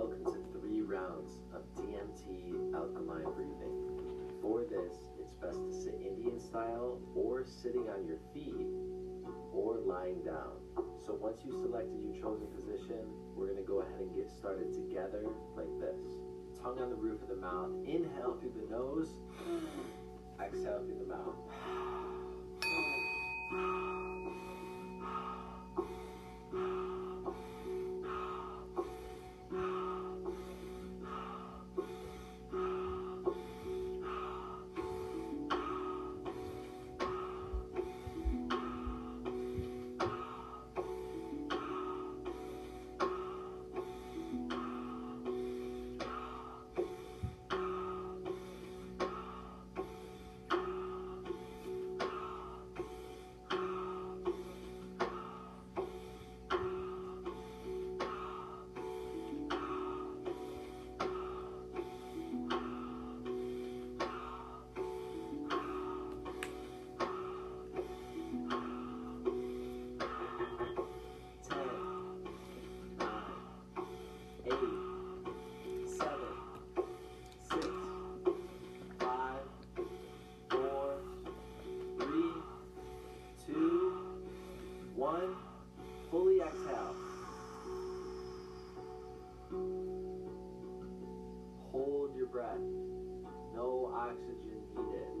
welcome to three rounds of DMT alkaline breathing. For this, it's best to sit Indian style or sitting on your feet or lying down. So once you've selected your chosen position, we're gonna go ahead and get started together like this. Tongue on the roof of the mouth. Inhale through the nose. Exhale through the mouth. Breath. No oxygen needed.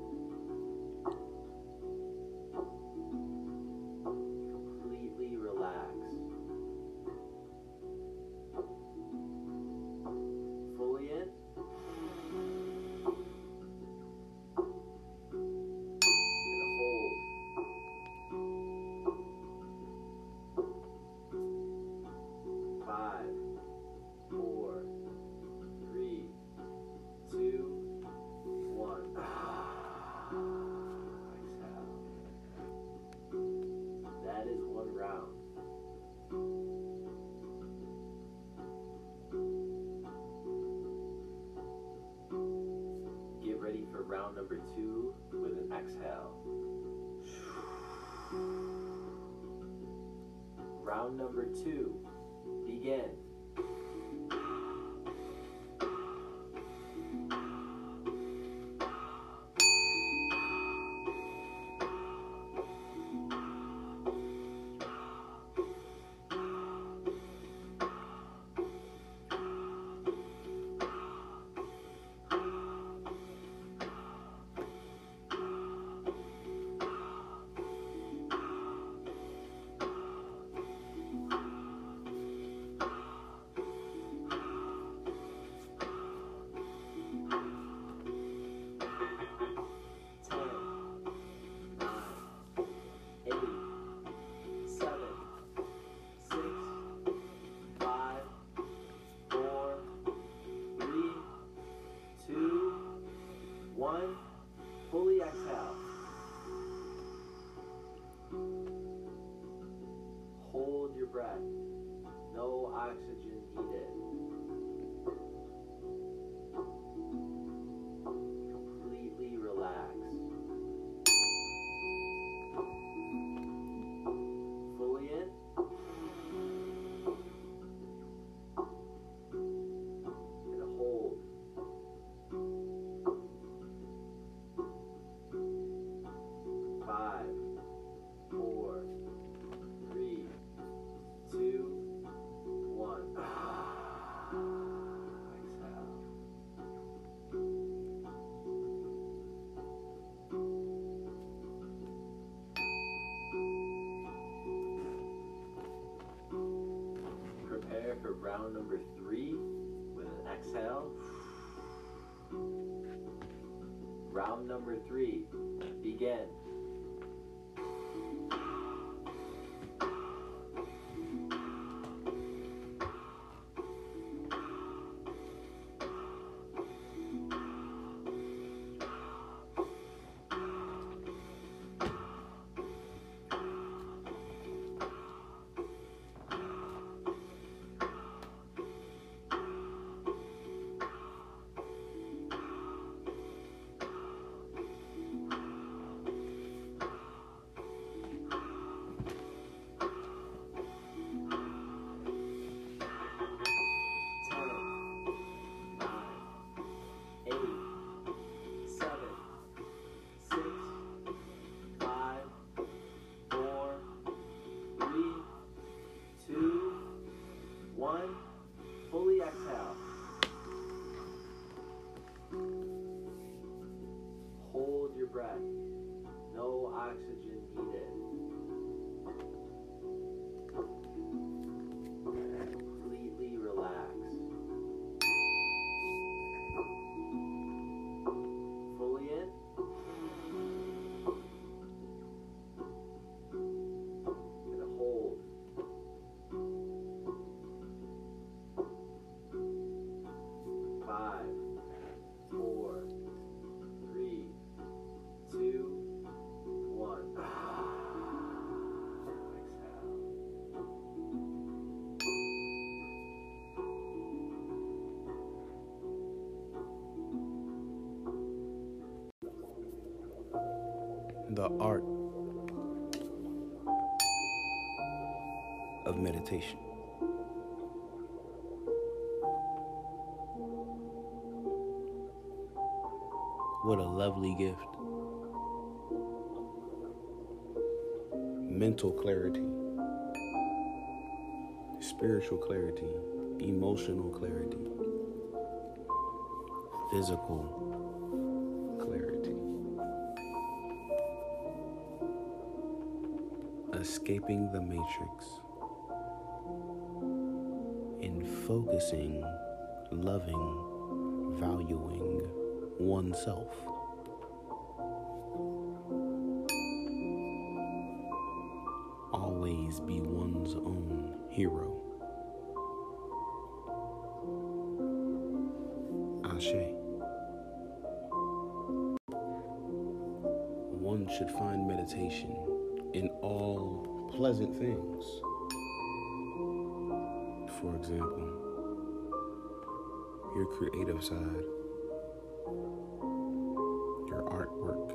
Round number two with an exhale. Round number two. Begin. Round number three with an exhale. Round number three. Begin. breath, no oxygen. The art of meditation. What a lovely gift. Mental clarity, spiritual clarity, emotional clarity, physical Escaping the matrix and focusing, loving, valuing oneself. Always be one's own hero. Ashe. One should find meditation in all pleasant things. For example, your creative side your artwork,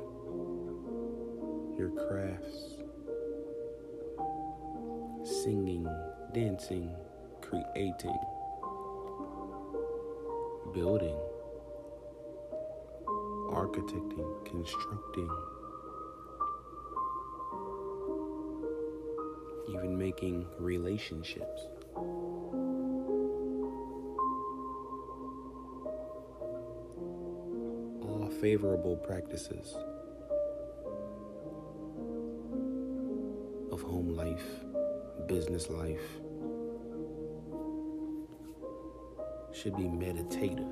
your crafts, singing, dancing, creating, building, architecting, constructing, even making relationships. All favorable practices of home life, business life should be meditative.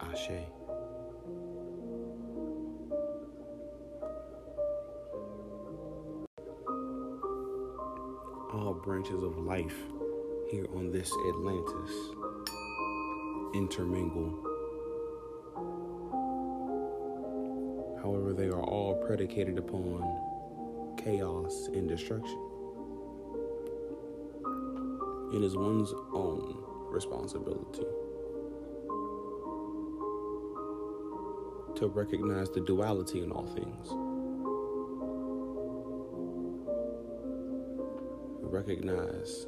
Ashe. All branches of life here on this Atlantis intermingle However, they are all predicated upon chaos and destruction. It is one's own responsibility to recognize the duality in all things. Recognize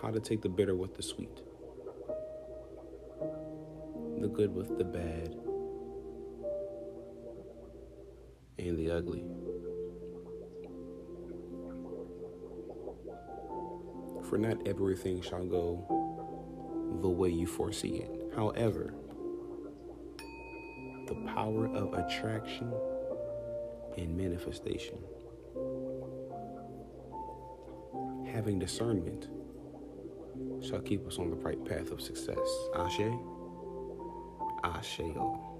how to take the bitter with the sweet, the good with the bad, and the ugly. For not everything shall go the way you foresee it. However, the power of attraction and manifestation, having discernment, shall keep us on the right path of success. Ashe, Ashe, all.